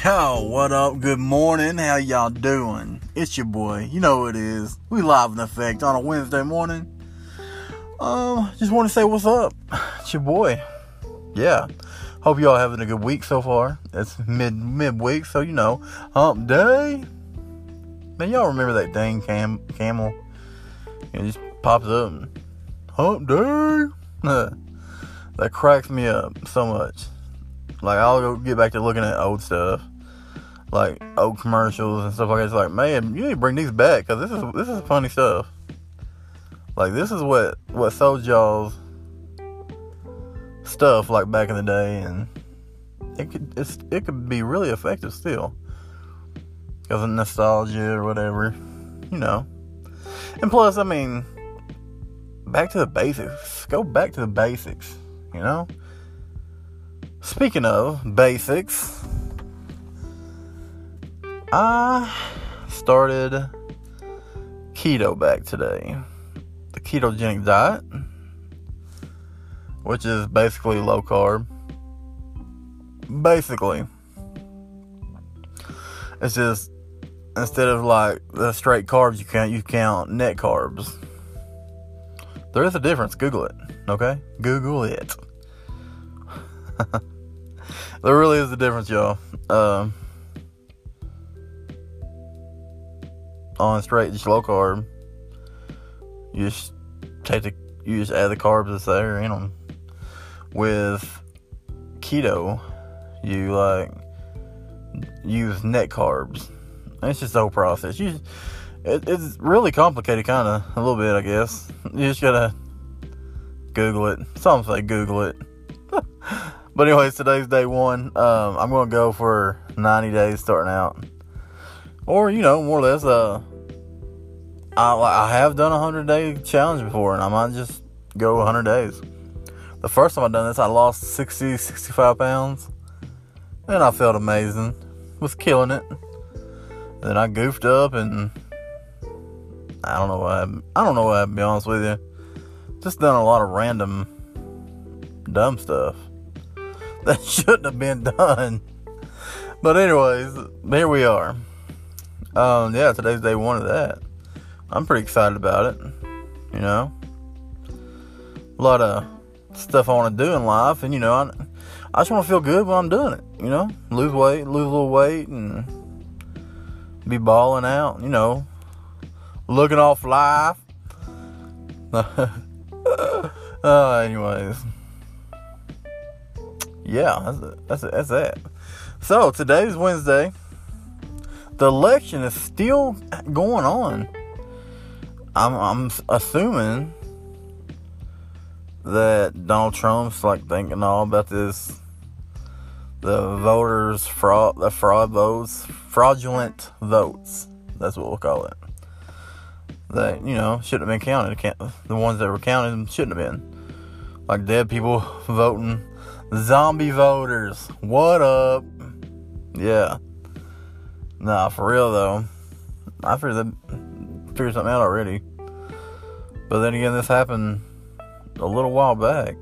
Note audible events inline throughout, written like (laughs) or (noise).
Yo, what up? Good morning. How y'all doing? It's your boy. You know it is. We live in effect on a Wednesday morning. Um, just want to say what's up. It's your boy. Yeah. Hope y'all having a good week so far. It's mid mid week, so you know, hump day. Man, y'all remember that dang cam camel? It just pops up. Hump day. (laughs) that cracks me up so much. Like I'll go get back to looking at old stuff, like old commercials and stuff like that. It's like, man, you need to bring these back because this is this is funny stuff. Like this is what what sold y'all's stuff like back in the day, and it could it's, it could be really effective still because of nostalgia or whatever, you know. And plus, I mean, back to the basics. Go back to the basics, you know. Speaking of basics, I started keto back today. The ketogenic diet, which is basically low carb. Basically, it's just instead of like the straight carbs you count, you count net carbs. There is a difference. Google it. Okay, Google it. (laughs) there really is a difference, y'all. Um, on straight, just low carb, you just take the, you just add the carbs that's there in them. With keto, you like use net carbs. It's just the whole process. You, it, it's really complicated, kind of a little bit, I guess. You just gotta Google it. Some say Google it. (laughs) But anyways, today's day one. Um, I'm gonna go for 90 days starting out, or you know, more or less. Uh, I, I have done a 100 day challenge before, and I might just go 100 days. The first time I done this, I lost 60, 65 pounds, and I felt amazing. Was killing it. Then I goofed up, and I don't know what happened. I don't know what happened. To be honest with you, just done a lot of random dumb stuff (laughs) that shouldn't have been done. But anyways, there we are. Um, yeah, today's day one of that. I'm pretty excited about it. You know, a lot of stuff I want to do in life, and you know, I, I just want to feel good when I'm doing it. You know, lose weight, lose a little weight, and be balling out. You know, looking off life. (laughs) uh, anyways yeah, that's that's, that's that. So today's Wednesday. The election is still going on. I'm I'm assuming that Donald Trump's like thinking all about this the voters fraud the fraud votes fraudulent votes that's what we'll call it that you know shouldn't have been counted the ones that were counted shouldn't have been like dead people voting Zombie voters, what up? Yeah. Nah, for real though. I figured that figured something out already. But then again, this happened a little while back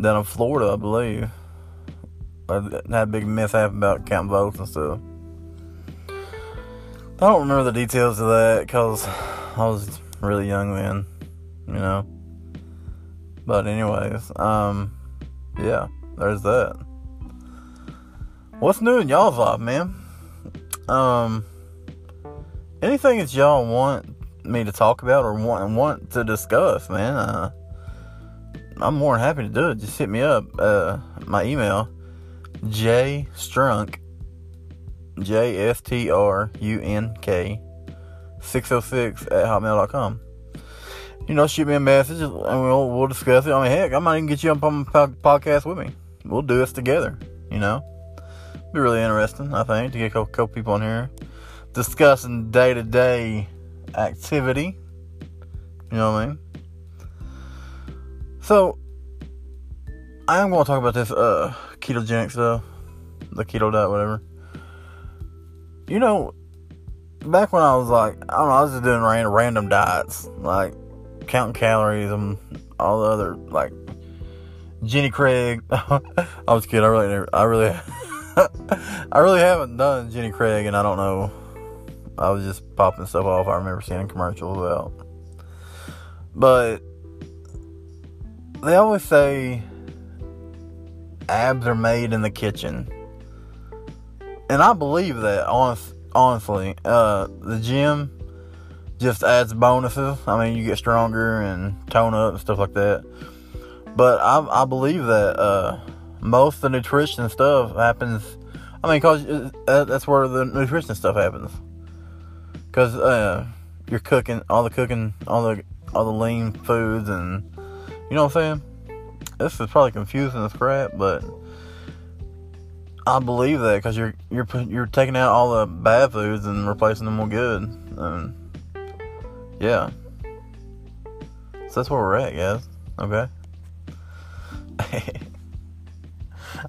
down in Florida, I believe. I had a big mishap about counting votes and stuff. I don't remember the details of that because I was really young then, you know. But anyways, um, yeah, there's that. What's new in y'all's life, man? Um, anything that y'all want me to talk about or want want to discuss, man? Uh, I'm more than happy to do it. Just hit me up. Uh, my email, J Strunk, J S T R U N K, 606 at hotmail.com you know, shoot me a message and we'll we'll discuss it. I mean, heck, I might even get you up on my podcast with me. We'll do this together. You know, be really interesting. I think to get a couple, couple people on here discussing day to day activity. You know what I mean? So, I am going to talk about this uh, ketogenic stuff, the keto diet, whatever. You know, back when I was like, I don't know, I was just doing random diets, like counting calories and all the other like Jenny Craig. (laughs) I was kidding. I really, I really, (laughs) I really haven't done Jenny Craig, and I don't know. I was just popping stuff off. I remember seeing commercials about, but they always say abs are made in the kitchen, and I believe that. Honest, honestly, uh, the gym just adds bonuses. I mean, you get stronger and tone up and stuff like that. But I, I believe that uh, most of the nutrition stuff happens. I mean, cause uh, that's where the nutrition stuff happens. Cause uh, you're cooking all the cooking, all the all the lean foods, and you know what I'm saying. This is probably confusing as crap, but I believe that because you're you're you're taking out all the bad foods and replacing them with good. And, yeah. So that's where we're at, guys. Okay. (laughs)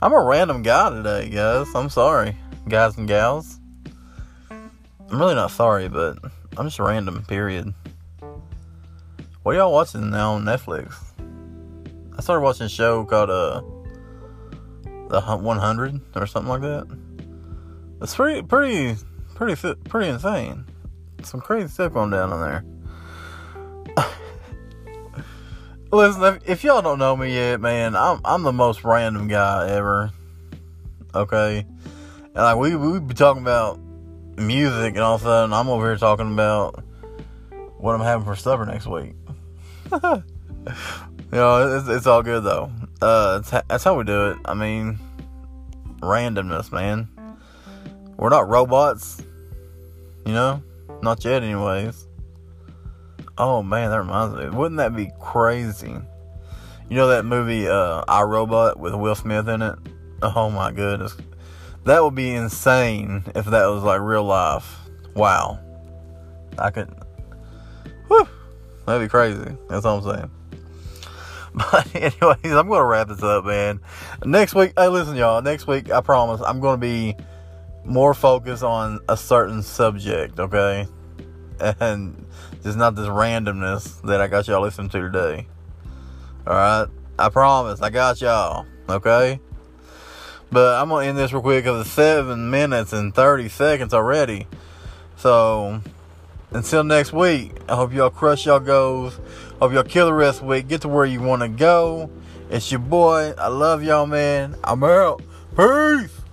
I'm a random guy today, guys. I'm sorry, guys and gals. I'm really not sorry, but I'm just random, period. What are y'all watching now on Netflix? I started watching a show called uh The 100 or something like that. It's pretty, pretty, pretty, pretty insane. Some crazy stuff going down in there. (laughs) Listen, if, y'all don't know me yet, man, I'm I'm the most random guy ever. Okay, and like we we be talking about music, and all of a sudden I'm over here talking about what I'm having for supper next week. (laughs) you know, it's, it's all good though. Uh, that's how we do it. I mean, randomness, man. We're not robots, you know, not yet, anyways. Oh man, that reminds me. Wouldn't that be crazy? You know that movie uh I Robot with Will Smith in it? Oh my goodness. That would be insane if that was like real life. Wow. I could Whew. That'd be crazy. That's all I'm saying. (laughs) But anyways, I'm gonna wrap this up, man. Next week, hey, listen, y'all. Next week, I promise, I'm gonna be more focus on a certain subject. Okay, and just not this randomness that I got y'all listening to today. Alright? I promise, I got y'all. Okay? But I'm gonna end this real quick because it's seven minutes and 30 seconds already. So, until next week, I hope y'all crush y'all goals. Hope y'all kill the rest of the week. Get to where you want to go. It's your boy. I love y'all, man. I'm out. Peace.